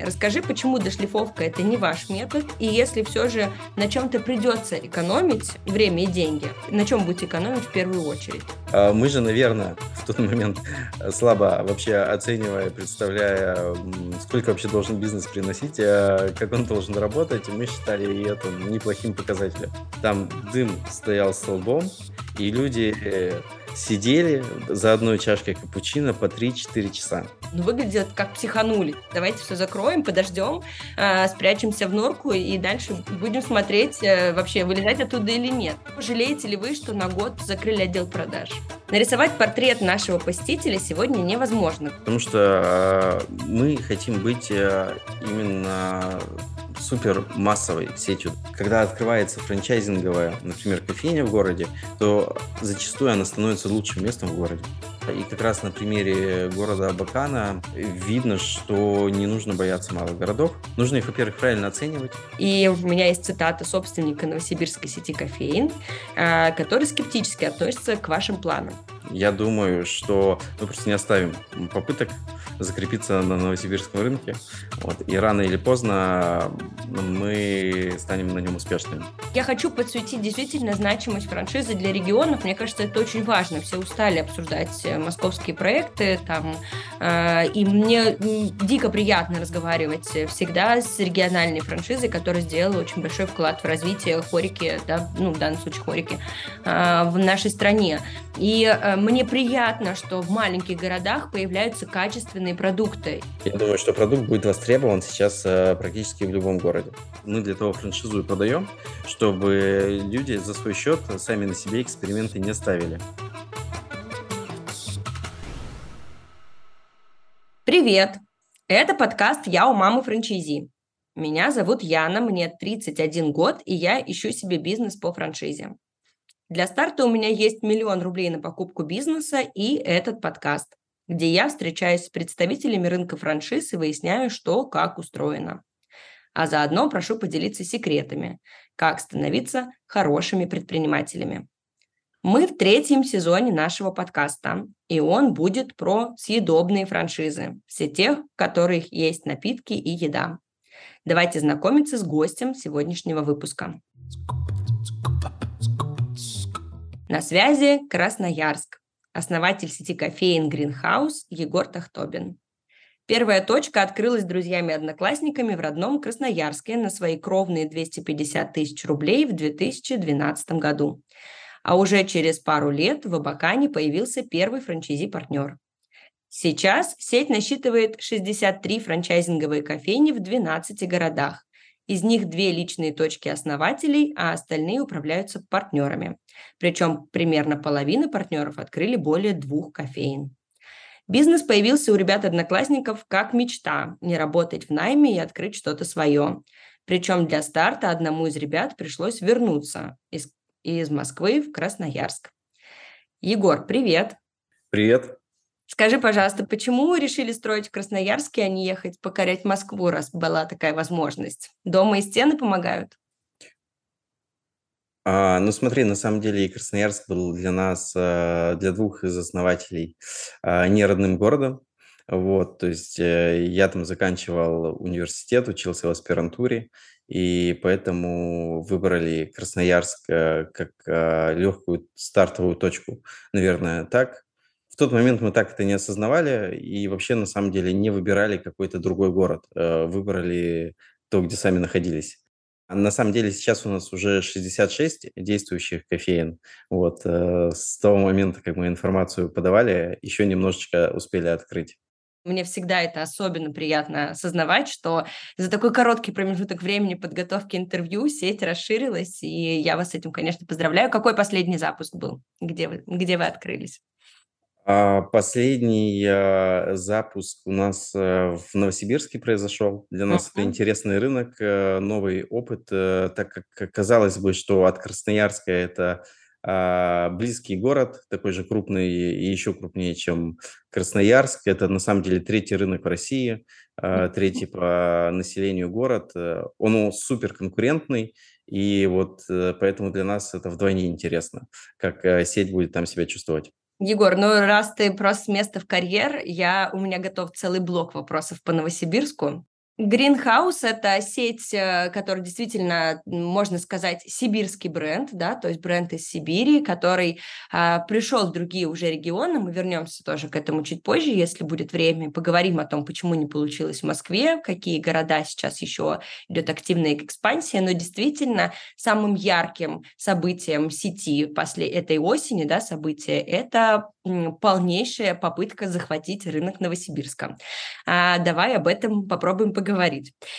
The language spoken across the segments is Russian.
Расскажи, почему дошлифовка – это не ваш метод, и если все же на чем-то придется экономить время и деньги, на чем будете экономить в первую очередь? А, мы же, наверное, в тот момент слабо вообще оценивая, представляя, сколько вообще должен бизнес приносить, а как он должен работать, мы считали это неплохим показателем. Там дым стоял столбом, и люди э, сидели за одной чашкой капучино по 3-4 часа. Ну, выглядит как психанули. Давайте все закроем, подождем, э, спрячемся в норку и дальше будем смотреть, э, вообще вылезать оттуда или нет. Жалеете ли вы, что на год закрыли отдел продаж? Нарисовать портрет нашего посетителя сегодня невозможно. Потому что э, мы хотим быть э, именно супер массовой сетью. Когда открывается франчайзинговая, например, кофейня в городе, то зачастую она становится лучшим местом в городе. И как раз на примере города Абакана видно, что не нужно бояться малых городов. Нужно их, во-первых, правильно оценивать. И у меня есть цитата собственника новосибирской сети кофеин, а, который скептически относится к вашим планам. Я думаю, что мы просто не оставим попыток закрепиться на новосибирском рынке. Вот. И рано или поздно мы станем на нем успешными. Я хочу подсветить действительно значимость франшизы для регионов. Мне кажется, это очень важно. Все устали обсуждать э, московские проекты. Там, э, и мне дико приятно разговаривать всегда с региональной франшизой, которая сделала очень большой вклад в развитие хорики, да, ну, в данном случае хорики, э, в нашей стране. И э, мне приятно, что в маленьких городах появляются качественные продукты. Я думаю, что продукт будет востребован сейчас э, практически в любом городе. Мы для того франшизу и продаем, чтобы люди за свой счет сами на себе эксперименты не ставили. Привет! Это подкаст «Я у мамы франчайзи». Меня зовут Яна, мне 31 год, и я ищу себе бизнес по франшизе. Для старта у меня есть миллион рублей на покупку бизнеса и этот подкаст, где я встречаюсь с представителями рынка франшиз и выясняю, что как устроено. А заодно прошу поделиться секретами, как становиться хорошими предпринимателями. Мы в третьем сезоне нашего подкаста, и он будет про съедобные франшизы, все тех, в которых есть напитки и еда. Давайте знакомиться с гостем сегодняшнего выпуска. На связи Красноярск. Основатель сети кофеин Greenhouse Егор Тахтобин. Первая точка открылась друзьями-одноклассниками в родном Красноярске на свои кровные 250 тысяч рублей в 2012 году. А уже через пару лет в Абакане появился первый франчайзи-партнер. Сейчас сеть насчитывает 63 франчайзинговые кофейни в 12 городах. Из них две личные точки основателей, а остальные управляются партнерами. Причем примерно половина партнеров открыли более двух кофеин. Бизнес появился у ребят-одноклассников как мечта – не работать в найме и открыть что-то свое. Причем для старта одному из ребят пришлось вернуться из, из Москвы в Красноярск. Егор, привет! Привет! Скажи, пожалуйста, почему решили строить в Красноярске, а не ехать покорять Москву, раз была такая возможность? Дома и стены помогают? А, ну смотри, на самом деле Красноярск был для нас, а, для двух из основателей, а, не родным городом. Вот, то есть э, я там заканчивал университет, учился в аспирантуре, и поэтому выбрали Красноярск э, как легкую стартовую точку, наверное, так тот момент мы так это не осознавали и вообще на самом деле не выбирали какой-то другой город, э, выбрали то, где сами находились. А на самом деле сейчас у нас уже 66 действующих кофеин. Вот э, с того момента, как мы информацию подавали, еще немножечко успели открыть. Мне всегда это особенно приятно осознавать, что за такой короткий промежуток времени подготовки интервью сеть расширилась, и я вас с этим, конечно, поздравляю. Какой последний запуск был? Где вы, где вы открылись? А, последний а, запуск у нас э, в Новосибирске произошел. Для нас это интересный рынок, э, новый опыт, э, так как казалось бы, что от Красноярска это а, близкий город, такой же крупный и еще крупнее, чем Красноярск. Это на самом деле третий рынок в России, третий по населению город. Он супер конкурентный, и вот поэтому для нас это вдвойне интересно, как сеть будет там себя чувствовать. Егор, ну раз ты просто с места в карьер, я, у меня готов целый блок вопросов по Новосибирску. Greenhouse – это сеть, э, которая действительно, можно сказать, сибирский бренд, да, то есть бренд из Сибири, который а, пришел в другие уже регионы. Мы вернемся тоже к этому чуть позже, если будет время. Поговорим о том, почему не получилось в Москве, какие города сейчас еще идет активная экспансия. Но действительно, самым ярким событием сети после этой осени, да, события, это полнейшая попытка захватить рынок Новосибирска. А, давай об этом попробуем поговорить.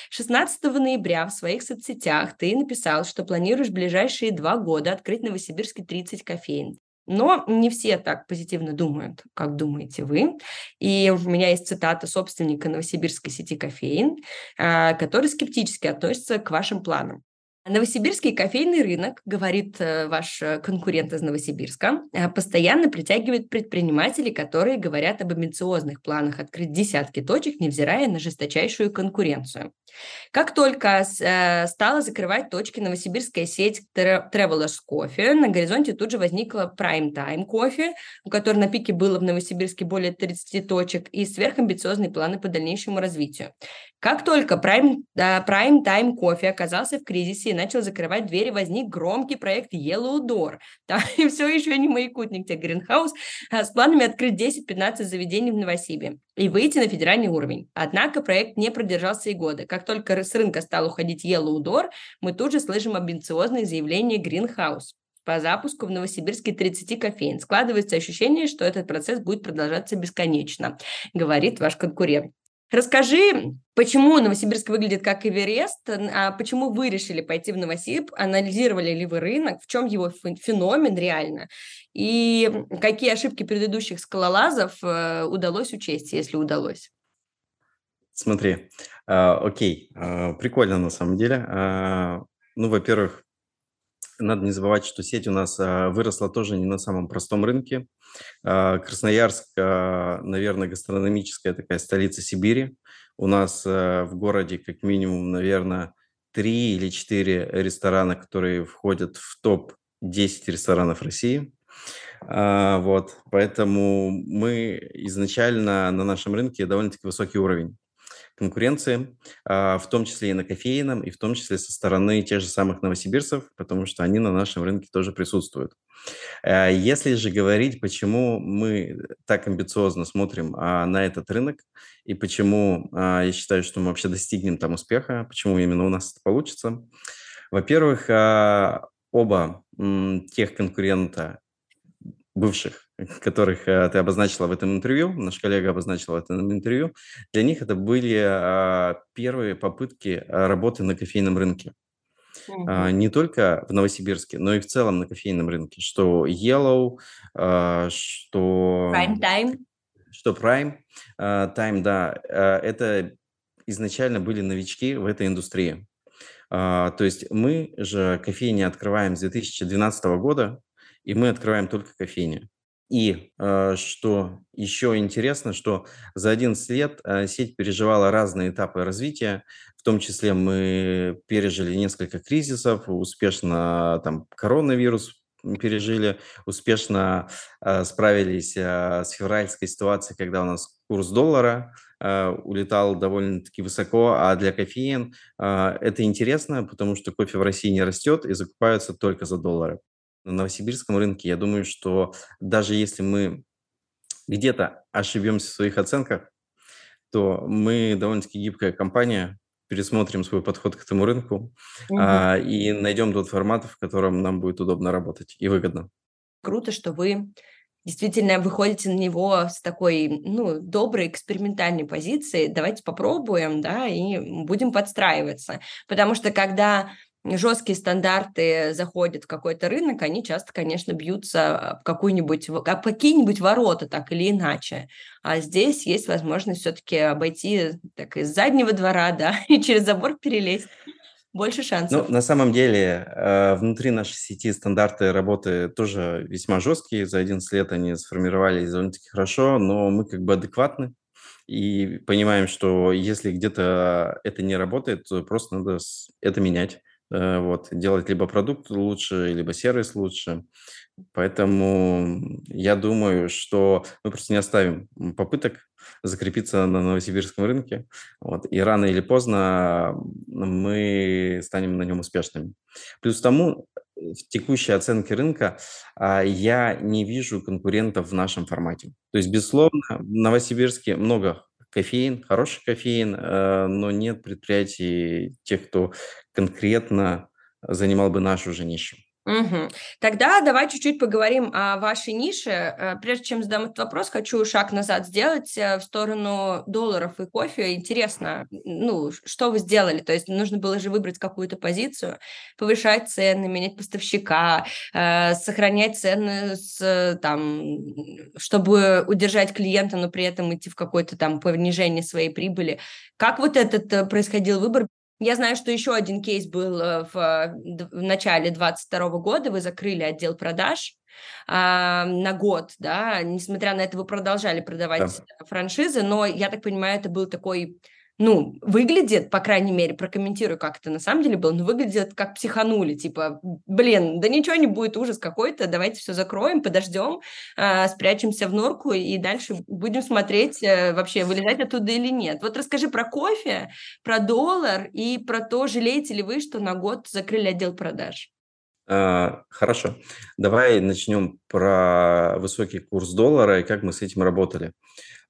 16 ноября в своих соцсетях ты написал, что планируешь в ближайшие два года открыть в Новосибирске 30 кофеин. Но не все так позитивно думают, как думаете вы. И у меня есть цитата собственника новосибирской сети кофеин, а, который скептически относится к вашим планам. Новосибирский кофейный рынок, говорит э, ваш э, конкурент из Новосибирска, э, постоянно притягивает предпринимателей, которые говорят об амбициозных планах открыть десятки точек, невзирая на жесточайшую конкуренцию. Как только стала закрывать точки новосибирская сеть Travelers Coffee, на горизонте тут же возникла Prime Time Coffee, у которой на пике было в Новосибирске более 30 точек, и сверхамбициозные планы по дальнейшему развитию. Как только Prime, Prime Time Coffee оказался в кризисе и начал закрывать двери, возник громкий проект Yellow Door. Там и все еще не маякутник, где Гринхаус, с планами открыть 10-15 заведений в Новосибе и выйти на федеральный уровень. Однако проект не продержался и года. Как только с рынка стал уходить Yellow Door, мы тут же слышим амбициозные заявления Greenhouse по запуску в Новосибирске 30 кофеин. Складывается ощущение, что этот процесс будет продолжаться бесконечно, говорит ваш конкурент. Расскажи, почему Новосибирск выглядит как Эверест, а почему вы решили пойти в Новосиб, анализировали ли вы рынок, в чем его феномен реально, и какие ошибки предыдущих скалолазов э, удалось учесть, если удалось? Смотри, э, окей, э, прикольно на самом деле. Э, ну, во-первых, надо не забывать, что сеть у нас а, выросла тоже не на самом простом рынке. А, Красноярск, а, наверное, гастрономическая такая столица Сибири. У нас в городе как минимум, наверное, три или четыре ресторана, которые входят в топ-10 ресторанов России. Вот, поэтому мы изначально на нашем рынке довольно-таки высокий уровень конкуренции, а, в том числе и на кофейном, и в том числе со стороны тех же самых новосибирцев, потому что они на нашем рынке тоже присутствуют. Э, если же говорить, почему мы так амбициозно смотрим а, на этот рынок, и почему а, я считаю, что мы вообще достигнем там успеха, почему именно у нас это получится. Во-первых, оба тех конкурента бывших, которых э, ты обозначила в этом интервью, наш коллега обозначил в этом интервью, для них это были а, первые попытки а, работы на кофейном рынке. Uh-huh. Не только в Новосибирске, но и в целом на кофейном рынке. Что Yellow, что... Prime Time. Что Prime Time, да. Это изначально были новички в этой индустрии. То есть мы же кофейни открываем с 2012 года, и мы открываем только кофейни. И э, что еще интересно, что за 11 лет э, сеть переживала разные этапы развития, в том числе мы пережили несколько кризисов, успешно там коронавирус пережили, успешно э, справились э, с февральской ситуацией, когда у нас курс доллара э, улетал довольно-таки высоко, а для кофеин э, это интересно, потому что кофе в России не растет и закупаются только за доллары на новосибирском рынке, я думаю, что даже если мы где-то ошибемся в своих оценках, то мы довольно-таки гибкая компания, пересмотрим свой подход к этому рынку угу. а, и найдем тот формат, в котором нам будет удобно работать и выгодно. Круто, что вы действительно выходите на него с такой, ну, доброй экспериментальной позиции. Давайте попробуем, да, и будем подстраиваться. Потому что когда жесткие стандарты заходят в какой-то рынок, они часто, конечно, бьются в какую-нибудь, в какие-нибудь ворота, так или иначе. А здесь есть возможность все-таки обойти так из заднего двора, да, и через забор перелезть. Больше шансов. Ну, на самом деле, э, внутри нашей сети стандарты работы тоже весьма жесткие. За 11 лет они сформировались довольно-таки хорошо, но мы как бы адекватны и понимаем, что если где-то это не работает, то просто надо это менять вот, делать либо продукт лучше, либо сервис лучше. Поэтому я думаю, что мы просто не оставим попыток закрепиться на новосибирском рынке. Вот, и рано или поздно мы станем на нем успешными. Плюс тому, в текущей оценке рынка а, я не вижу конкурентов в нашем формате. То есть, безусловно, в Новосибирске много кофеин, хороший кофеин, э, но нет предприятий, тех, кто конкретно занимал бы нашу же нишу. Угу. Тогда давай чуть-чуть поговорим о вашей нише. Э, прежде чем задам этот вопрос, хочу шаг назад сделать э, в сторону долларов и кофе. Интересно, ну, что вы сделали? То есть нужно было же выбрать какую-то позицию, повышать цены, менять поставщика, э, сохранять цены, с, там, чтобы удержать клиента, но при этом идти в какое-то там понижение своей прибыли. Как вот этот происходил выбор? Я знаю, что еще один кейс был э, в, в начале 2022 года. Вы закрыли отдел продаж а, на год, да, несмотря на это вы продолжали продавать да. франшизы, но я так понимаю, это был такой ну, выглядит, по крайней мере, прокомментирую, как это на самом деле было, но выглядит как психанули, типа, блин, да ничего не будет, ужас какой-то, давайте все закроем, подождем, э, спрячемся в норку и дальше будем смотреть, э, вообще вылезать оттуда или нет. Вот расскажи про кофе, про доллар и про то, жалеете ли вы, что на год закрыли отдел продаж. А, хорошо. Давай начнем про высокий курс доллара и как мы с этим работали.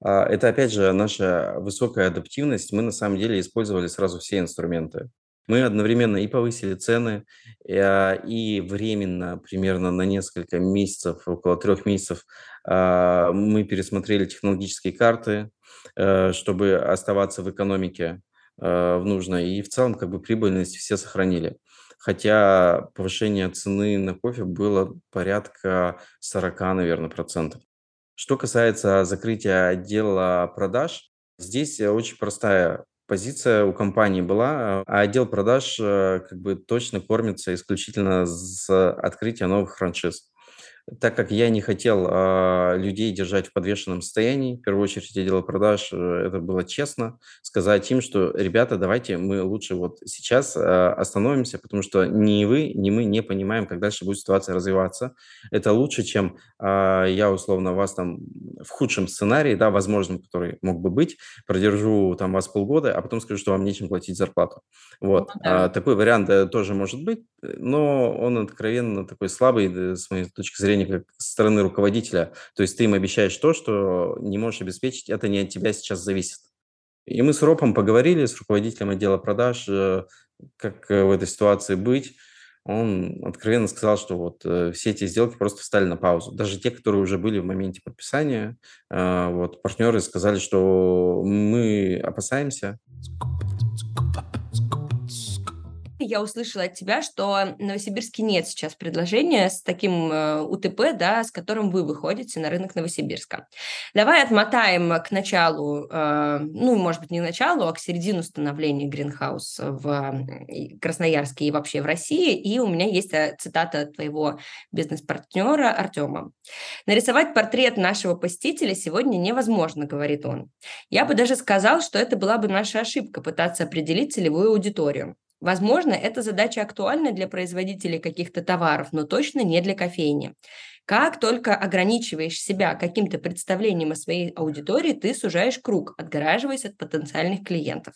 А, это, опять же, наша высокая адаптивность. Мы на самом деле использовали сразу все инструменты. Мы одновременно и повысили цены, а, и временно, примерно на несколько месяцев, около трех месяцев, а, мы пересмотрели технологические карты, э, чтобы оставаться в экономике в нужной. И в целом как бы прибыльность все сохранили. Хотя повышение цены на кофе было порядка 40, наверное, процентов. Что касается закрытия отдела продаж, здесь э, очень простая позиция у компании была, а отдел продаж э, как бы точно кормится исключительно с открытия новых франшиз так как я не хотел а, людей держать в подвешенном состоянии, в первую очередь отдела продаж, э, это было честно, сказать им, что, ребята, давайте мы лучше вот сейчас а, остановимся, потому что ни вы, ни мы не понимаем, как дальше будет ситуация развиваться. Это лучше, чем а, я, условно, вас там в худшем сценарии, да, возможном, который мог бы быть, продержу там вас полгода, а потом скажу, что вам нечем платить зарплату. Вот. Ну, да. а, такой вариант э, тоже может быть, но он откровенно такой слабый, с моей точки зрения, как со стороны руководителя. То есть ты им обещаешь то, что не можешь обеспечить, это не от тебя сейчас зависит. И мы с Ропом поговорили, с руководителем отдела продаж, э, как э, в этой ситуации быть. Он откровенно сказал, что вот э, все эти сделки просто встали на паузу. Даже те, которые уже были в моменте подписания, вот партнеры сказали, что мы опасаемся я услышала от тебя, что в Новосибирске нет сейчас предложения с таким э, УТП, да, с которым вы выходите на рынок Новосибирска. Давай отмотаем к началу, э, ну, может быть, не началу, а к середину становления Гринхаус в Красноярске и вообще в России. И у меня есть э, цитата твоего бизнес-партнера Артема. «Нарисовать портрет нашего посетителя сегодня невозможно», говорит он. «Я бы даже сказал, что это была бы наша ошибка пытаться определить целевую аудиторию. Возможно, эта задача актуальна для производителей каких-то товаров, но точно не для кофейни. Как только ограничиваешь себя каким-то представлением о своей аудитории, ты сужаешь круг, отгораживаясь от потенциальных клиентов.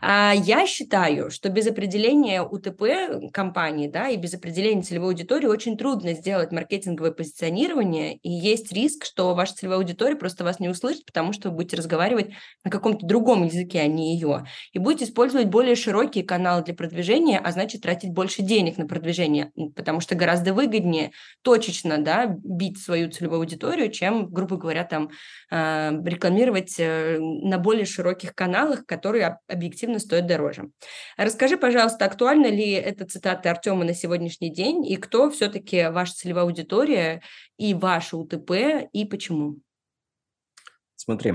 А, я считаю, что без определения УТП компании да, и без определения целевой аудитории очень трудно сделать маркетинговое позиционирование, и есть риск, что ваша целевая аудитория просто вас не услышит, потому что вы будете разговаривать на каком-то другом языке, а не ее, и будете использовать более широкие каналы для продвижения, а значит тратить больше денег на продвижение, потому что гораздо выгоднее точечно да, бить свою целевую аудиторию, чем, грубо говоря, там а, рекламировать э, на более широких каналах, которые объективно стоит дороже. Расскажи, пожалуйста, актуальна ли эта цитата Артема на сегодняшний день, и кто все-таки ваша целевая аудитория и ваша УТП, и почему? Смотри,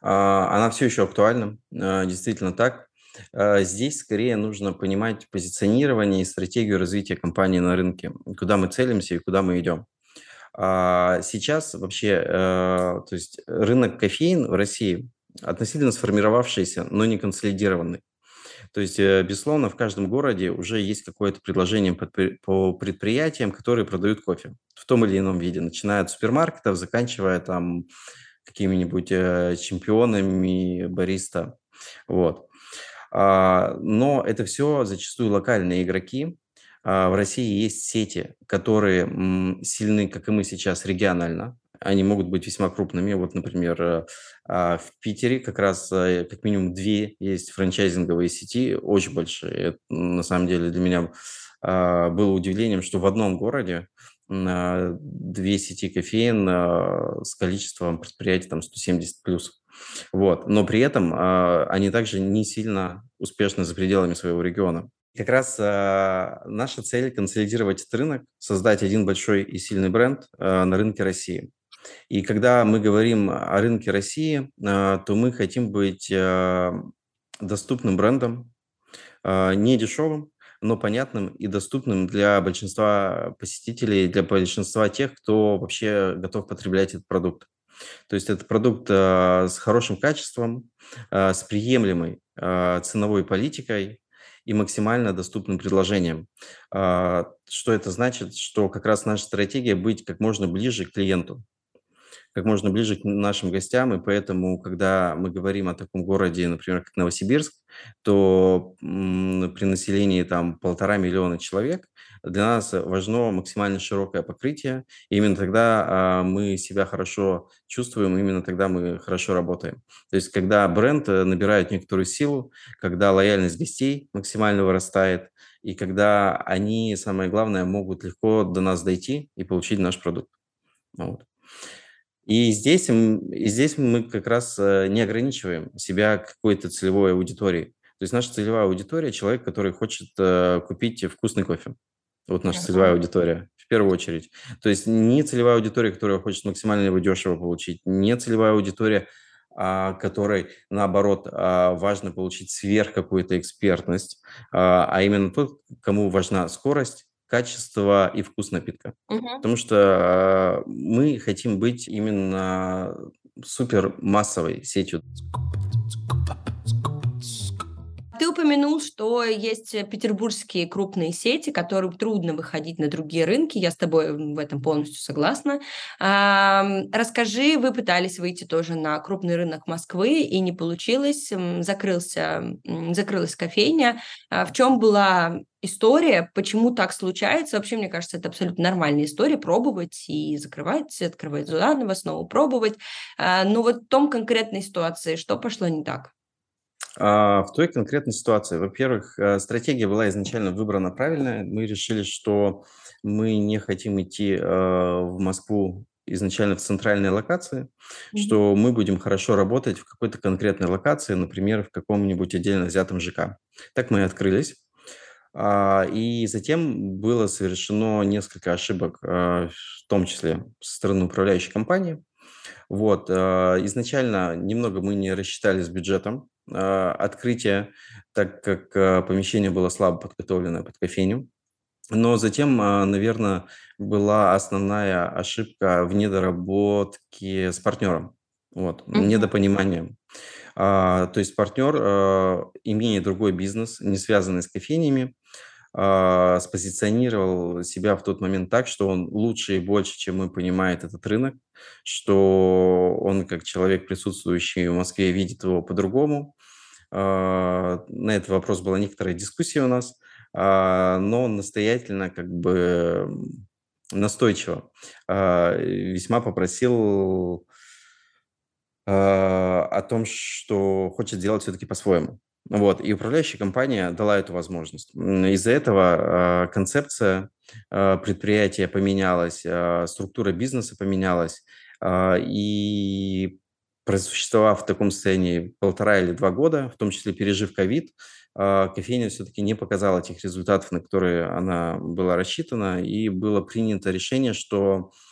а, она все еще актуальна, а, действительно так. Здесь скорее нужно понимать позиционирование и стратегию развития компании на рынке, куда мы целимся и куда мы идем. Сейчас вообще, э, то есть рынок кофеин в России относительно сформировавшийся, но не консолидированный. То есть, э, безусловно, в каждом городе уже есть какое-то предложение по предприятиям, которые продают кофе в том или ином виде, начиная от супермаркетов, заканчивая там какими-нибудь э, чемпионами бариста. Вот. А, но это все зачастую локальные игроки. А, в России есть сети, которые сильны, как и мы сейчас, регионально. Они могут быть весьма крупными. Вот, например, э, а, в Питере как раз э, как минимум две есть франчайзинговые сети, очень большие. Это, на самом деле для меня было удивлением, что в одном городе две сети кофеин с количеством предприятий там 170 плюс. Вот. Но при этом они также не сильно успешны за пределами своего региона. Как раз э, наша цель – консолидировать этот рынок, создать один большой и сильный бренд э, на рынке России. И когда мы говорим о рынке России, э, то мы хотим быть э, доступным брендом, э, не дешевым, но понятным и доступным для большинства посетителей, для большинства тех, кто вообще готов потреблять этот продукт. То есть это продукт э, с хорошим качеством, э, с приемлемой э, ценовой политикой и максимально доступным предложением. Что это значит? Что как раз наша стратегия быть как можно ближе к клиенту как можно ближе к нашим гостям, и поэтому, когда мы говорим о таком городе, например, как Новосибирск, то при населении там полтора миллиона человек для нас важно максимально широкое покрытие, и именно тогда а, мы себя хорошо чувствуем, именно тогда мы хорошо работаем. То есть, когда бренд э, набирает некоторую силу, когда лояльность гостей максимально вырастает, и когда они, самое главное, могут легко до нас дойти и получить наш продукт. Вот. И здесь, и здесь мы как раз э, не ограничиваем себя какой-то целевой аудиторией. То есть наша целевая аудитория – человек, который хочет э, купить вкусный кофе. Вот наша целевая аудитория, в первую очередь. То есть не целевая аудитория, которая хочет максимально его дешево получить, не целевая аудитория, а, которой, наоборот, а, важно получить сверх какую-то экспертность, а, а именно тот, кому важна скорость, качество и вкус напитка. Мгм. Потому что мы хотим быть именно супер массовой сетью. Ты упомянул, что есть петербургские крупные сети, которым трудно выходить на другие рынки. Я с тобой в этом полностью согласна. Расскажи, вы пытались выйти тоже на крупный рынок Москвы и не получилось, закрылся, закрылась кофейня. А в чем была история, почему так случается. Вообще, мне кажется, это абсолютно нормальная история, пробовать и закрывать, открывать заново, снова пробовать. А, но вот в том конкретной ситуации, что пошло не так? А, в той конкретной ситуации, во-первых, э, стратегия была изначально выбрана правильная. Мы решили, что мы не хотим идти э, в Москву изначально в центральной локации, mm-hmm. что мы будем хорошо работать в какой-то конкретной локации, например, в каком-нибудь отдельно взятом ЖК. Так мы и открылись. А, и затем было совершено несколько ошибок, э, в том числе со стороны управляющей компании. Вот. Изначально немного мы не рассчитали с бюджетом, открытие, так как а, помещение было слабо подготовлено под кофейню. Но затем, а, наверное, была основная ошибка в недоработке с партнером, вот, mm-hmm. недопонимание. То есть партнер, имея другой бизнес, не связанный с кофейнями, спозиционировал себя в тот момент так, что он лучше и больше, чем мы, понимает этот рынок, что он как человек, присутствующий в Москве, видит его по-другому, а, на этот вопрос была некоторая дискуссия у нас, а, но он настоятельно, как бы настойчиво а, весьма попросил о том, что хочет сделать все-таки по-своему. Вот, и управляющая компания дала эту возможность. Из-за этого концепция предприятия поменялась, структура бизнеса поменялась, и просуществовав в таком состоянии полтора или два года, в том числе пережив ковид, а, кофейня все-таки не показала тех результатов, на которые она была рассчитана, и было принято решение, что а,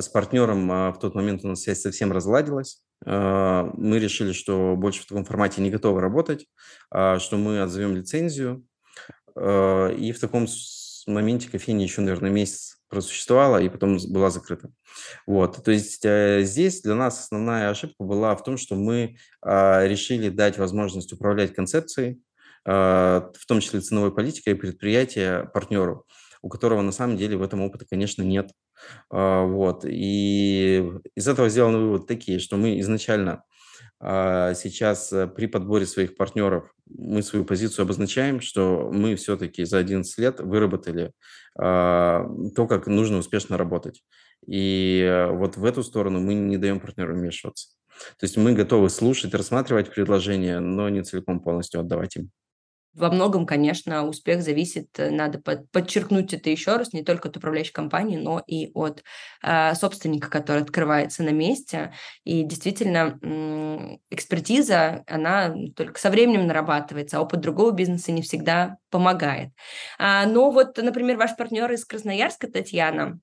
с партнером а, в тот момент у нас связь совсем разладилась. Мы решили, что больше в таком формате не готовы работать, что мы отзовем лицензию, и в таком моменте кофейня еще, наверное, месяц просуществовала и потом была закрыта. Вот, то есть э, здесь для нас основная ошибка была в том, что мы э, решили дать возможность управлять концепцией, в том числе ценовой политикой предприятия партнеру, у которого на самом деле в этом опыта, конечно, нет. Вот. И из этого сделаны выводы такие, что мы изначально а, сейчас э, при подборе своих партнеров мы свою позицию обозначаем, что мы все-таки за 11 лет выработали а, то, как нужно успешно работать. И э, вот в эту сторону мы не даем партнеру вмешиваться. То есть мы готовы слушать, рассматривать предложения, но не целиком полностью отдавать им во многом, конечно, успех зависит, э, надо подчеркнуть это еще раз, не только от управляющей компании, но и от э, собственника, который открывается на месте. И действительно, э, экспертиза, она только со временем нарабатывается, а опыт другого бизнеса не всегда помогает. А, но вот, например, ваш партнер из Красноярска, Татьяна,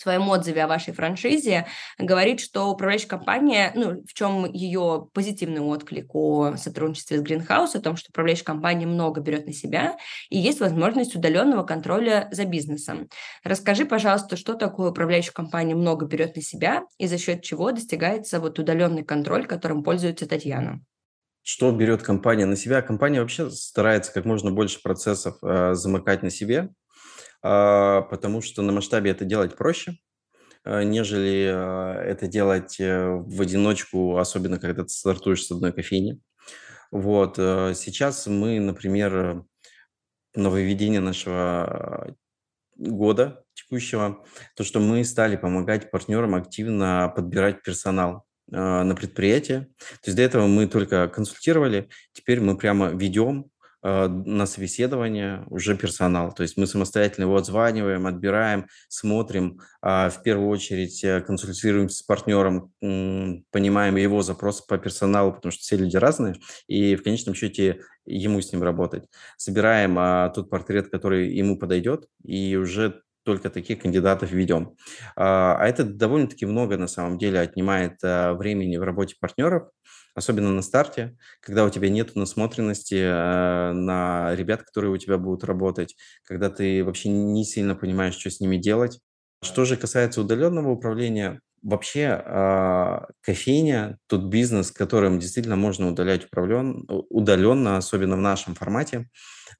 своем отзыве о вашей франшизе говорит, что управляющая компания, ну, в чем ее позитивный отклик о сотрудничестве с Greenhouse, о том, что управляющая компания много берет на себя, и есть возможность удаленного контроля за бизнесом. Расскажи, пожалуйста, что такое управляющая компания много берет на себя и за счет чего достигается вот удаленный контроль, которым пользуется Татьяна? Что берет компания на себя? Компания вообще старается как можно больше процессов э, замыкать на себе, потому что на масштабе это делать проще, а, нежели а, это делать э, в одиночку, особенно когда ты стартуешь с одной кофейни. Вот. Э, сейчас мы, например, нововведение нашего года текущего, то, что мы стали помогать партнерам активно подбирать персонал на предприятие. То есть до этого мы только консультировали, теперь мы прямо ведем на собеседование уже персонал. То есть мы самостоятельно его отзваниваем, отбираем, смотрим, а, в первую очередь э, консультируемся с партнером, понимаем его запрос по персоналу, потому что все люди разные, и в конечном счете ему с ним работать. Собираем а, тот портрет, который ему подойдет, и уже только таких кандидатов ведем. А, а это довольно-таки много на самом деле отнимает времени в работе партнеров, особенно на старте, когда у тебя нет насмотренности э, на ребят, которые у тебя будут работать, когда ты вообще не сильно понимаешь, что с ними делать. Что же касается удаленного управления, вообще э, кофейня, тот бизнес, которым действительно можно удалять управлен, удаленно, особенно в нашем формате,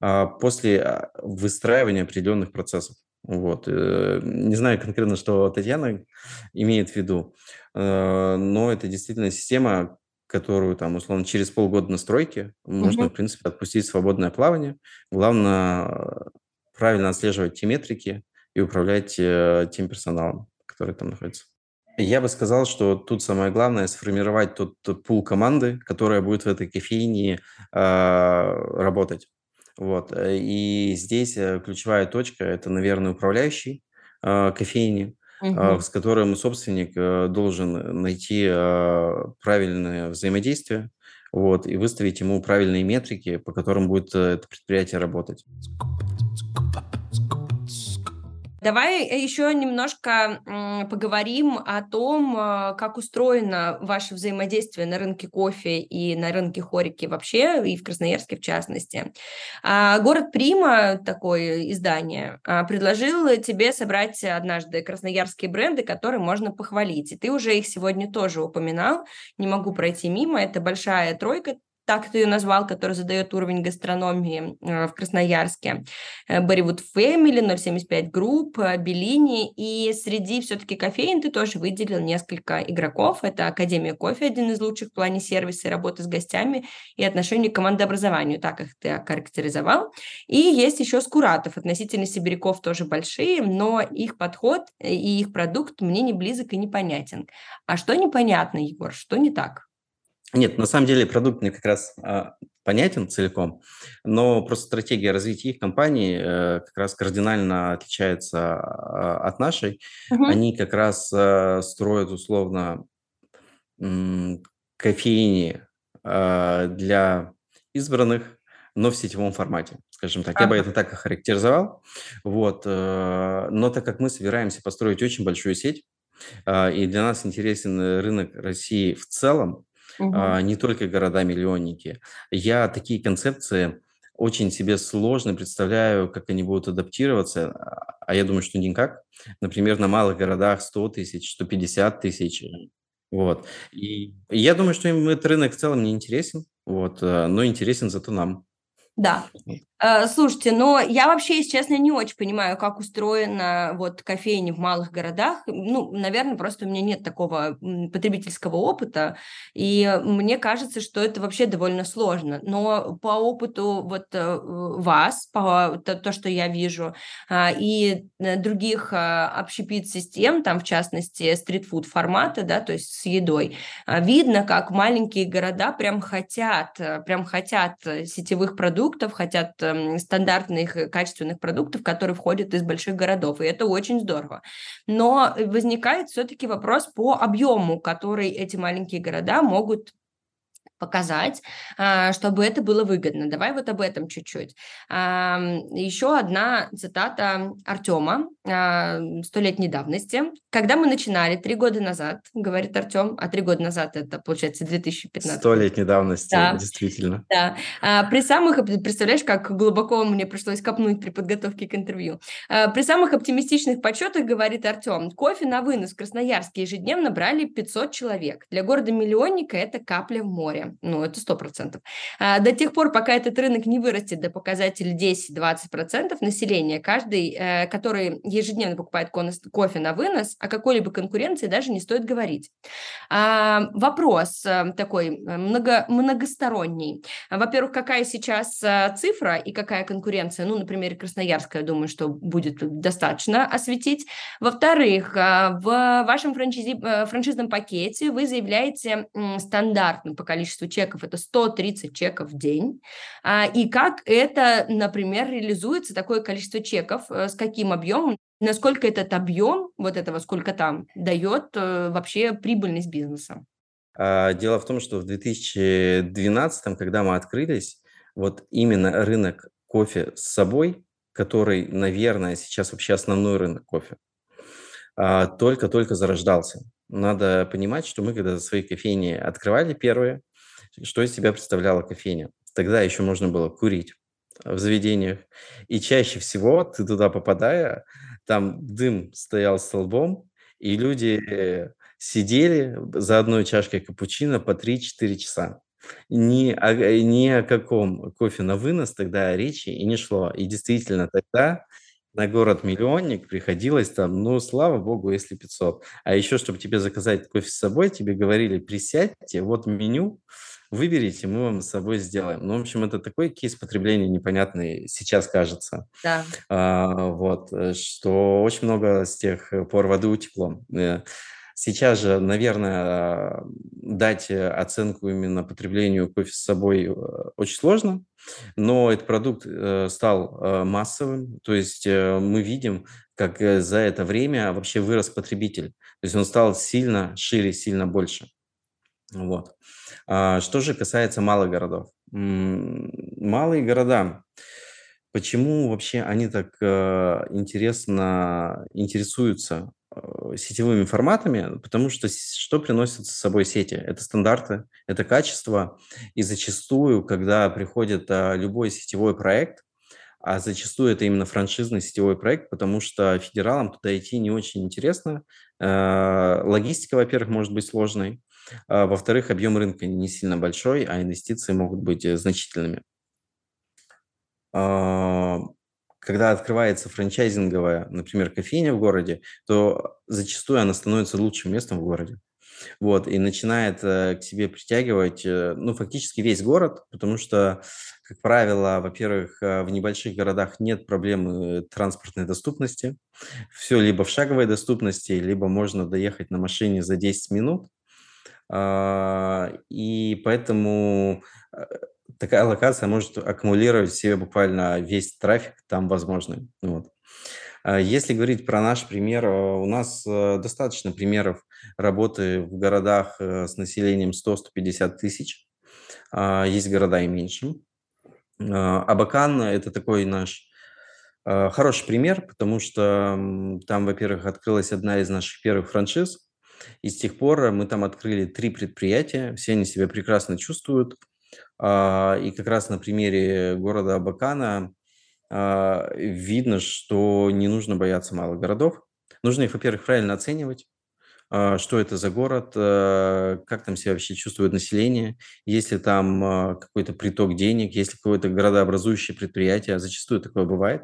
э, после выстраивания определенных процессов. Вот. Не знаю конкретно, что Татьяна имеет в виду, но это действительно система, которую там, условно, через полгода настройки можно, в принципе, отпустить свободное плавание. Главное правильно отслеживать те метрики и управлять э, тем персоналом, который там находится. Я бы сказал, что тут самое главное сформировать тот, пул команды, которая будет в этой кофейне э, работать. Вот. И здесь э, ключевая точка – это, наверное, управляющий э, кофейни, Мгм. с которым собственник э, должен найти э, правильное взаимодействие, вот, и выставить ему правильные метрики, по которым будет э, это предприятие работать. Давай э, еще немножко поговорим о том, э, как устроено ваше взаимодействие на рынке кофе и на рынке хорики вообще, и в Красноярске в частности. А, город Прима, такое издание, а, предложил тебе собрать однажды красноярские бренды, которые можно похвалить. И ты уже их сегодня тоже упоминал, не могу пройти мимо. Это большая тройка так ты ее назвал, который задает уровень гастрономии э, в Красноярске. Болливуд Family, 075 Group, Беллини. И среди все-таки кофеин ты тоже выделил несколько игроков. Это Академия кофе, один из лучших в плане сервиса и работы с гостями и отношений к командообразованию, так их ты охарактеризовал. И есть еще Скуратов, относительно сибиряков тоже большие, но их подход и их продукт мне не близок и непонятен. А что непонятно, Егор, что не так? Нет, на самом деле продукт мне как раз а, понятен целиком, но просто стратегия развития их компании э, как раз кардинально отличается а, от нашей. Угу. Они как раз а, строят условно кофейни а, для избранных, но в сетевом формате, скажем так. Я бы это так охарактеризовал. Вот. Э, но так как мы собираемся построить очень большую сеть, а, и для нас интересен рынок России в целом, а, не только города-миллионники. Я такие концепции очень себе сложно представляю, как они будут адаптироваться, а, а я думаю, что никак. Например, на малых городах 100 тысяч, 150 тысяч. Вот. И я думаю, что им этот рынок в целом не интересен, вот, э, но интересен зато нам. Да. Э, слушайте, но я вообще, если честно, не очень понимаю, как устроена вот кофейня в малых городах. Ну, наверное, просто у меня нет такого потребительского опыта, и мне кажется, что это вообще довольно сложно. Но по опыту вот э, вас, по то, что я вижу, а, и э, других а, общепит-систем, там, в частности, стритфуд формата, да, то есть с едой, а, видно, как маленькие города прям хотят, прям хотят сетевых продуктов, хотят Стандартных э, качественных продуктов, которые входят из больших городов, и это очень здорово. Но возникает все-таки вопрос по объему, который эти маленькие города могут показать, а, чтобы это было выгодно. Давай вот об этом чуть-чуть. Еще одна цитата Артема а, столетней давности. Когда мы начинали три года назад, говорит Артем, а три года назад это, получается, 2015. Столетней давности, да. действительно. Да. А, при самых, представляешь, как глубоко мне пришлось копнуть при подготовке к интервью. При самых оптимистичных подсчетах, говорит Артем, кофе на вынос в Красноярске ежедневно брали 500 человек. Для города-миллионника это капля в море. Ну, это сто процентов. А, до тех пор, пока этот рынок не вырастет до показателя 10-20% населения, каждый, э, который ежедневно покупает кофе на вынос, о какой-либо конкуренции даже не стоит говорить. А, вопрос э, такой э, много, многосторонний. Во-первых, какая сейчас цифра и какая конкуренция? Ну, например, Красноярская, я думаю, что будет достаточно осветить. Во-вторых, в вашем франчизи, франшизном пакете вы заявляете стандартным по количеству количество чеков, это 130 чеков в день, а, и как это, например, реализуется, такое количество чеков, э, с каким объемом, насколько этот объем, вот этого сколько там, дает э, вообще прибыльность бизнеса? А, дело в том, что в 2012, когда мы открылись, вот именно рынок кофе с собой, который, наверное, сейчас вообще основной рынок кофе, а, только-только зарождался. Надо понимать, что мы, когда свои кофейни открывали первые, что из себя представляла кофейня? Тогда еще можно было курить в заведениях. И чаще всего ты туда попадая, там дым стоял столбом, и люди э, сидели за одной чашкой капучино по 3-4 часа. Ни о, ни о каком кофе на вынос тогда речи и не шло. И действительно, тогда на город-миллионник приходилось там, ну, слава богу, если 500. А еще, чтобы тебе заказать кофе с собой, тебе говорили, присядьте, вот меню, выберите, мы вам с собой сделаем. Ну, в общем, это такой кейс потребления непонятный сейчас кажется. Да. А, вот, э, что очень много с тех пор воды утекло. Э, сейчас же, наверное, дать оценку именно потреблению кофе с собой э, очень сложно, но этот продукт стал массовым, то есть мы видим, как за это время вообще вырос потребитель, то есть он стал сильно шире, сильно больше. Вот. А, что же касается малых городов. Малые города, почему вообще они так э, интересно интересуются э, сетевыми форматами? Потому что что приносят с собой сети? Это стандарты, это качество. И зачастую, когда приходит а, любой сетевой проект, а зачастую это именно франшизный сетевой проект, потому что федералам туда идти не очень интересно. Э, логистика, во-первых, может быть сложной. А, во-вторых, объем рынка не сильно большой, а инвестиции могут быть э, значительными. А, когда открывается франчайзинговая, например, кофейня в городе, то зачастую она становится лучшим местом в городе. Вот, и начинает э, к себе притягивать, э, ну, фактически весь город, потому что, как правило, во-первых, в небольших городах нет проблемы транспортной доступности. Все либо в шаговой доступности, либо можно доехать на машине за 10 минут, и поэтому э, такая локация может аккумулировать в себе буквально весь трафик там возможный. Вот. А если говорить про наш пример, э, у нас э, достаточно примеров работы в городах с населением 100-150 тысяч. А, есть города и меньше. Абакан – это такой наш хороший пример, потому что там, во-первых, открылась одна из наших первых франшиз – и с тех пор мы там открыли три предприятия, все они себя прекрасно чувствуют. А, и как раз на примере города Абакана а, видно, что не нужно бояться малых городов. Нужно их, во-первых, правильно оценивать. а, что это за город, э, как там себя вообще чувствует население, есть ли там а, какой-то приток денег, есть ли какое-то городообразующее предприятие, зачастую такое бывает.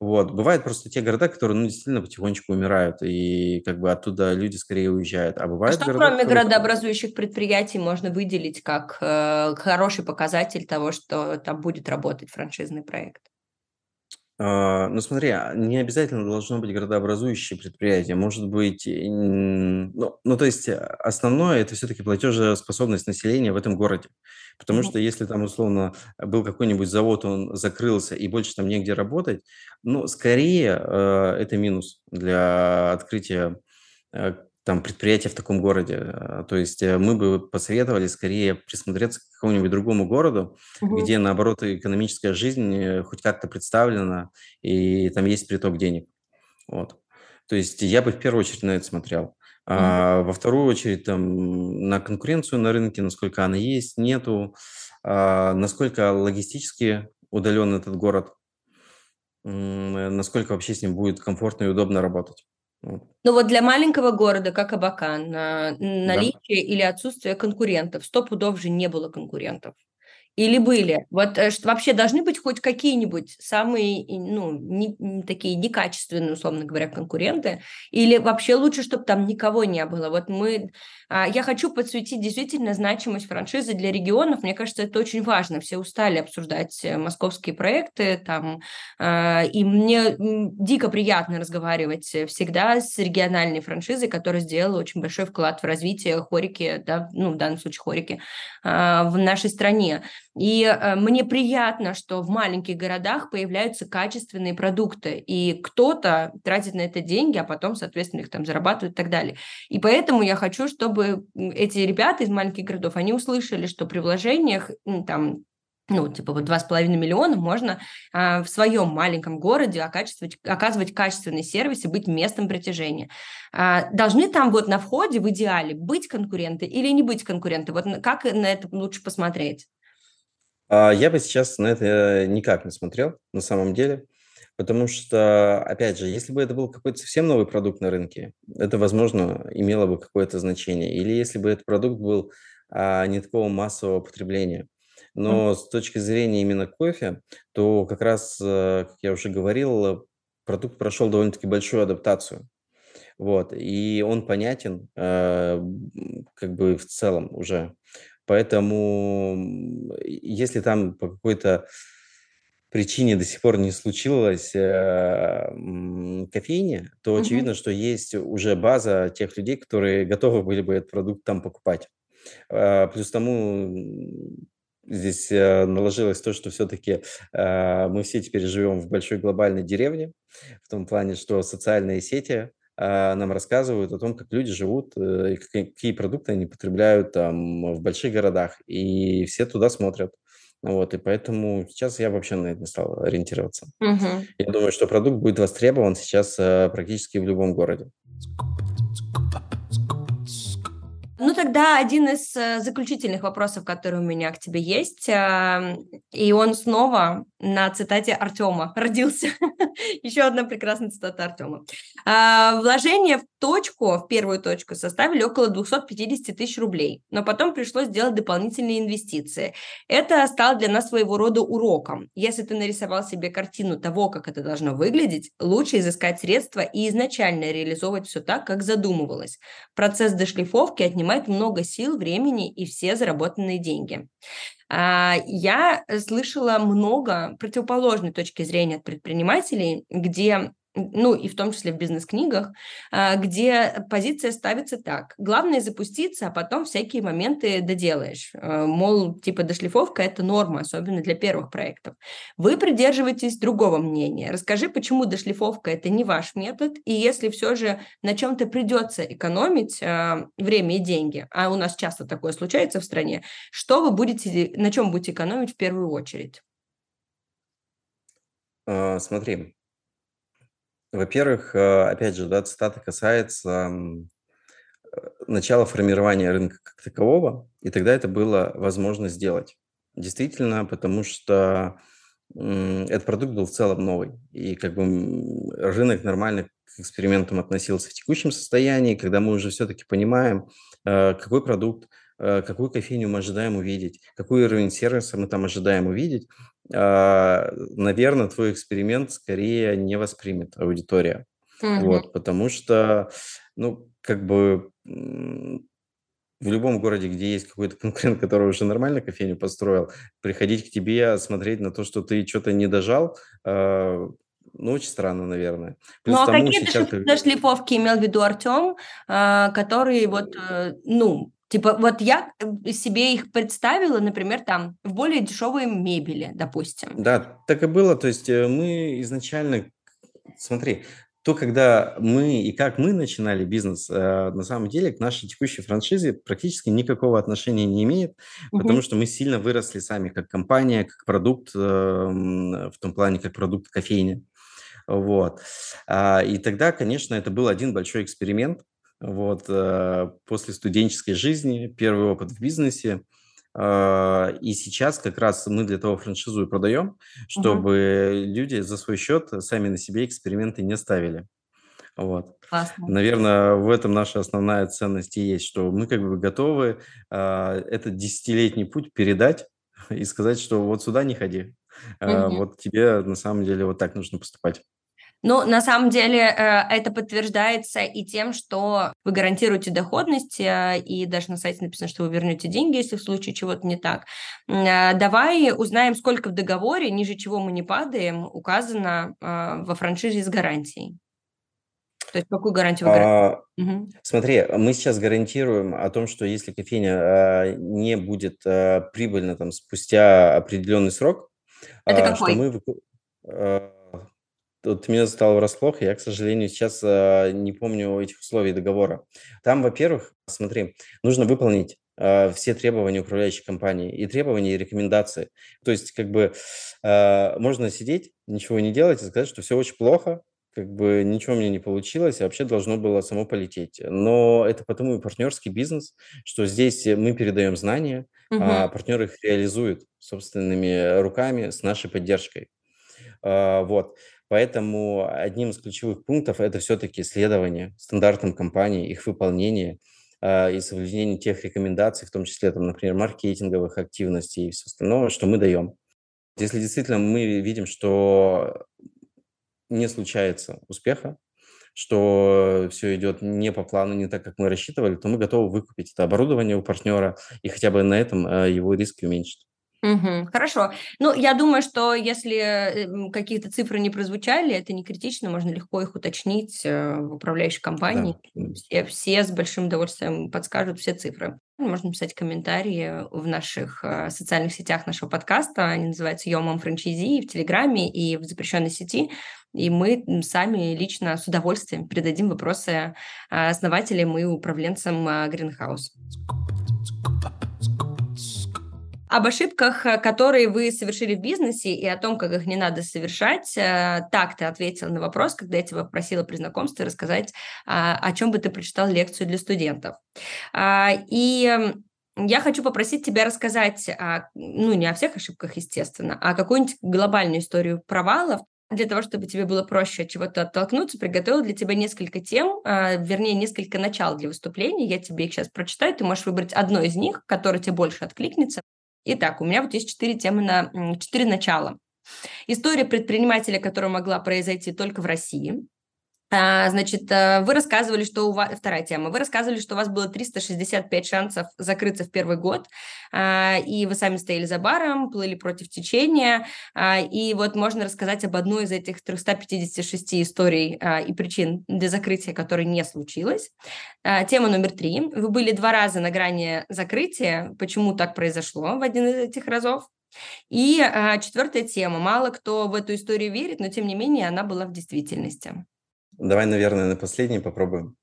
Вот. Бывают просто те города, которые, ну, действительно потихонечку умирают, и как бы оттуда люди скорее уезжают. А А бывают что города, кроме которые... городообразующих предприятий можно выделить как э, хороший показатель того, что там будет работать франшизный проект? А, ну, смотри, а, не обязательно должно быть городообразующее предприятие. Может быть, ну, ну, то есть э, основное это все-таки платежеспособность населения в этом городе. Потому что если там условно был какой-нибудь завод, он закрылся и больше там негде работать, ну, скорее э, это минус для открытия э, там предприятия в таком городе. Э, То есть э, мы бы посоветовали скорее присмотреться к какому-нибудь другому городу, Мгм. где, наоборот, экономическая жизнь э, хоть как-то представлена, и там есть приток денег. Вот. То есть я бы в первую очередь на это смотрел. Мгм. А во вторую очередь там на конкуренцию на рынке, насколько она есть, нету, а, насколько логистически удален этот город, насколько вообще с ним будет комфортно и удобно работать. Ну вот для маленького города, как Абакан, а, Да. наличие или отсутствие конкурентов, сто пудов же не было конкурентов. Или были? Вот э, что вообще должны быть хоть какие-нибудь самые, ну, не, не такие некачественные, условно говоря, конкуренты? Или вообще лучше, чтобы там никого не было? Вот мы... а, Я хочу подсветить действительно значимость франшизы для регионов. Мне кажется, это очень важно. Все устали обсуждать э, московские проекты там. а, И мне дико приятно разговаривать э, всегда с региональной франшизой, которая сделала очень большой вклад в развитие хорики, да, ну, в данном случае хорики, а, в нашей стране. И э, мне приятно, что в маленьких городах появляются качественные продукты, и кто-то тратит на это деньги, а потом, соответственно, их там зарабатывает и так далее. И поэтому я хочу, чтобы эти ребята из маленьких городов, они услышали, что при вложениях там ну, типа вот 2,5 миллиона можно а, в своем маленьком городе оказывать, качественный сервис и быть местом притяжения. А, должны там вот на входе в идеале быть конкуренты или не быть конкуренты? Вот как на это лучше посмотреть? А, Я бы сейчас на это никак не смотрел, на самом деле, потому что, опять же, если бы это был какой-то совсем новый продукт на рынке, это, возможно, имело бы какое-то значение. Или если бы этот продукт был а, не такого массового потребления. Но с точки зрения именно кофе, то как раз, э, как я уже говорил, продукт прошел довольно-таки большую адаптацию. Вот, и он понятен, э, как бы в целом уже. Поэтому, если там по какой-то причине до сих пор не случилось э, м, кофейни, то очевидно, что есть уже база тех людей, которые готовы были бы этот продукт там покупать. А, Плюс тому здесь э, наложилось то, что все-таки мы все теперь живем в большой глобальной деревне, в том плане, что социальные сети нам рассказывают о том, как люди живут, э, и какие продукты они потребляют там в больших городах, и все туда смотрят. Вот, и поэтому сейчас я вообще на это не стал ориентироваться. Мгм. Я думаю, что продукт будет востребован сейчас э, практически в любом городе. Ну, тогда один из э, заключительных вопросов, который у меня к тебе есть, а, и он снова на цитате Артема родился. Еще одна прекрасная цитата Артема. А, Вложения в точку, в первую точку, составили около 250 тысяч рублей, но потом пришлось сделать дополнительные инвестиции. Это стало для нас своего рода уроком. Если ты нарисовал себе картину того, как это должно выглядеть, лучше изыскать средства и изначально реализовывать все так, как задумывалось. Процесс дошлифовки отнимает много сил, времени и все заработанные деньги. А, Я слышала много противоположной точки зрения от предпринимателей, где ну и в том числе в бизнес-книгах, а, где позиция ставится так. Главное запуститься, а потом всякие моменты доделаешь. А, Мол, типа дошлифовка– это норма, особенно для первых проектов. Вы придерживаетесь другого мнения. Расскажи, почему дошлифовка– это не ваш метод, и если все же на чем-то придется экономить а, время и деньги, а у нас часто такое случается в стране, что вы будете, на чем будете экономить в первую очередь? Смотри, во-первых, э, опять же, да, цитата касается начала формирования рынка как такового, и тогда это было возможно сделать. Действительно, потому что этот продукт был в целом новый, и как бы рынок нормально к экспериментам относился в текущем состоянии, когда мы уже все-таки понимаем, э, какой продукт, какую кофейню мы ожидаем увидеть, какой уровень сервиса мы там ожидаем увидеть, а, наверное, твой эксперимент скорее не воспримет аудитория. Мгм. Вот, потому что, ну, как бы в любом городе, где есть какой-то конкурент, который уже нормально кофейню построил, приходить к тебе, смотреть на то, что ты что-то не дожал, э, ну, очень странно, наверное. Ну, а какие ты шутки шлифовки имел в виду Артем, а, который вот, э, ну, типа, вот я э, себе их представила, например, там, в более дешевой мебели, допустим. Да, так и было. То есть э, мы изначально, смотри, то, когда мы и как мы начинали бизнес, э, на самом деле к нашей текущей франшизе практически никакого отношения не имеет, угу. потому что мы сильно выросли сами как компания, как продукт, эм, в том плане, как продукт кофейни. Вот. А, и тогда, конечно, это был один большой эксперимент. Вот. Э, после студенческой жизни, первый опыт в бизнесе – а, и сейчас как раз мы для того франшизу и продаем, чтобы угу. люди за свой счет сами на себе эксперименты не ставили. Вот. Классно. Наверное, в этом наша основная ценность и есть, что мы как бы готовы э, этот десятилетний путь передать и сказать, что вот сюда не ходи. Угу. вот тебе на самом деле вот так нужно поступать. Ну, на самом деле э, это подтверждается и тем, что вы гарантируете доходность, э, и даже на сайте написано, что вы вернете деньги, если в случае чего-то не так. Э, давай узнаем, сколько в договоре, ниже чего мы не падаем, указано во франшизе с гарантией. То есть какую гарантию вы гарантируете? А, угу. Смотри, мы сейчас гарантируем о том, что если кофейня а, не будет а, прибыльна там спустя определенный срок, это а, какой? что мы а, вот меня застало врасплох, я, к сожалению, сейчас э, не помню этих условий договора. Там, во-первых, смотри, нужно выполнить э, все требования управляющей компании и требования и рекомендации. То есть, как бы, э, можно сидеть, ничего не делать и сказать, что все очень плохо, как бы ничего мне не получилось, и вообще должно было само полететь. Но это потому и партнерский бизнес, что здесь мы передаем знания, угу. а партнеры их реализуют собственными руками с нашей поддержкой. А, вот. Поэтому одним из ключевых пунктов это все-таки следование стандартам компании, их выполнение э, и соблюдение тех рекомендаций, в том числе, там, например, маркетинговых активностей и все остальное, что мы даем. Если действительно мы видим, что не случается успеха, что все идет не по плану, не так, как мы рассчитывали, то мы готовы выкупить это оборудование у партнера и хотя бы на этом э, его риски уменьшить. Угу, хорошо. Ну, я думаю, что если э, какие-то цифры не прозвучали, это не критично, можно легко их уточнить э, в управляющей компании. Да. Все, все с большим удовольствием подскажут все цифры. Можно писать комментарии в наших э, социальных сетях нашего подкаста. Они называются «Йомом франчайзи» в Телеграме, и в запрещенной сети. И мы сами лично с удовольствием передадим вопросы основателям и управленцам Greenhouse. Об ошибках, э, которые вы совершили в бизнесе и о том, как их не надо совершать. Э, так ты ответил на вопрос, когда я тебя попросила при знакомстве рассказать, а, о чем бы ты прочитал лекцию для студентов. А, и я хочу попросить тебя рассказать, ну, не о всех ошибках, естественно, а какую-нибудь глобальную историю провалов, для того, чтобы тебе было проще от чего-то оттолкнуться, приготовила для тебя несколько тем, а, вернее, несколько начал для выступления. Я тебе их сейчас прочитаю. Ты можешь выбрать одно из них, которое тебе больше откликнется. Итак, у меня вот есть четыре темы на четыре начала. История предпринимателя, которая могла произойти только в России. А, значит, э, вы рассказывали, что у вас... Вторая тема. Вы рассказывали, что у вас было 365 шансов закрыться в первый год, а, и вы сами стояли за баром, плыли против течения, а, и вот можно рассказать об одной из этих 356 историй и причин для закрытия, которой не случилось. Тема номер три. Вы были два раза на грани закрытия. Почему так произошло в один из этих разов? И четвертая тема. Мало кто в эту историю верит, но тем не менее она была в действительности. Давай, наверное, на последний попробуем.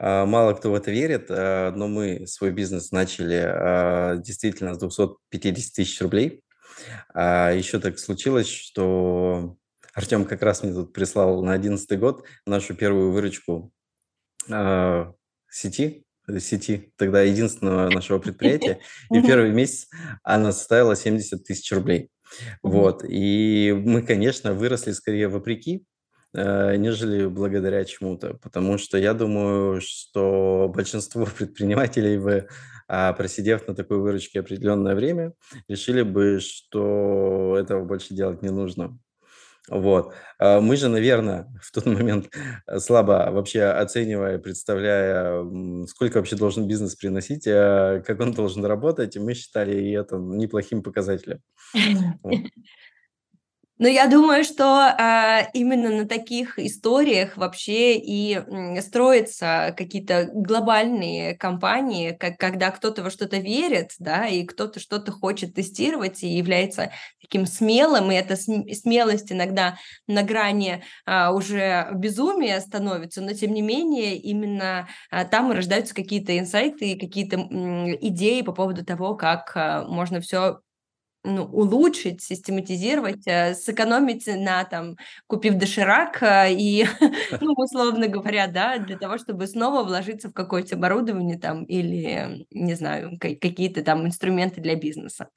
А, мало кто в это верит, а, но мы свой бизнес начали а, действительно с 250 тысяч рублей. Еще так случилось, что Артем как раз мне тут прислал на 2011 год нашу первую выручку сети, сети, тогда единственного нашего предприятия. И первый месяц она составила 70 тысяч рублей. Вот. И мы, конечно, выросли скорее вопреки, нежели благодаря чему-то. Потому что я думаю, что большинство предпринимателей бы, а, просидев на такой выручке определенное время, решили бы, что этого больше делать не нужно. Вот. А мы же, наверное, в тот момент э, слабо вообще оценивая, представляя, сколько вообще должен бизнес приносить, а как он должен работать, мы считали это неплохим показателем. Но я думаю, что э, именно на таких историях вообще и строятся какие-то глобальные компании, как, когда кто-то во что-то верит, да, и кто-то что-то хочет тестировать и является таким смелым, и эта смелость иногда на грани а, уже безумия становится, но тем не менее именно а, там рождаются какие-то инсайты, какие-то идеи по поводу того, как а, можно все ну, улучшить, систематизировать, э, сэкономить на, там, купив доширак э, и, ну, условно говоря, да, для того, чтобы снова вложиться в какое-то оборудование там или, не знаю, какие-то там инструменты для бизнеса.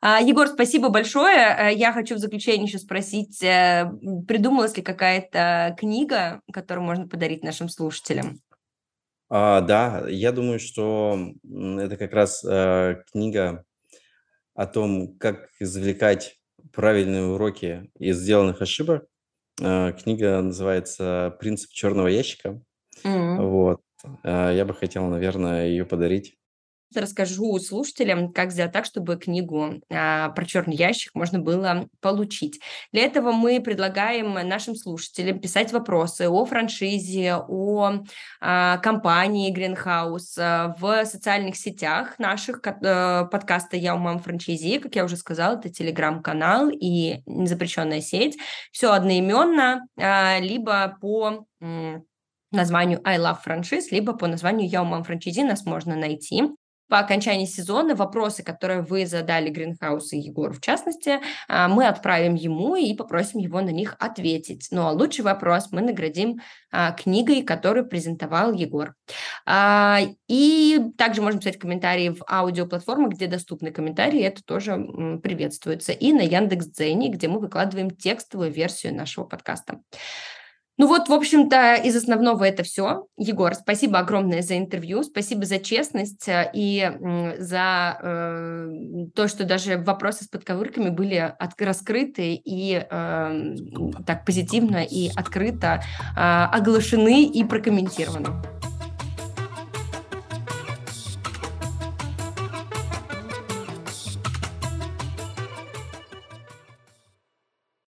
А, Егор, спасибо большое. Э, я хочу в заключение еще спросить, придумалась ли какая-то книга, которую можно подарить нашим слушателям? А, да, я думаю, что это как раз э, книга о том, как извлекать правильные уроки из сделанных ошибок. Э, книга называется «Принцип черного ящика». Mm. Вот. Э, я бы хотел, наверное, ее подарить расскажу слушателям, как сделать так, чтобы книгу а, про черный ящик можно было получить. Для этого мы предлагаем нашим слушателям писать вопросы о франшизе, о а, компании Greenhouse а, в социальных сетях наших а, подкаста «Я у мам франшизи». Как я уже сказала, это телеграм-канал и незапрещенная сеть. Все одноименно, а, либо по названию I Love Franchise, либо по названию Я у мам франчайзи нас можно найти по окончании сезона вопросы, которые вы задали Гринхаус и Егору в частности, а, мы отправим ему и попросим его на них ответить. Ну а лучший вопрос мы наградим а, книгой, которую презентовал Егор. А, и также можно писать комментарии в аудиоплатформах, где доступны комментарии, это тоже приветствуется. И на Яндекс.Дзене, где мы выкладываем текстовую версию нашего подкаста. Ну вот, в общем-то, из основного это все. Егор, спасибо огромное за интервью, спасибо за честность э, и за э, то, что даже вопросы с подковырками были от, раскрыты и э, так позитивно и открыто э, оглашены и прокомментированы.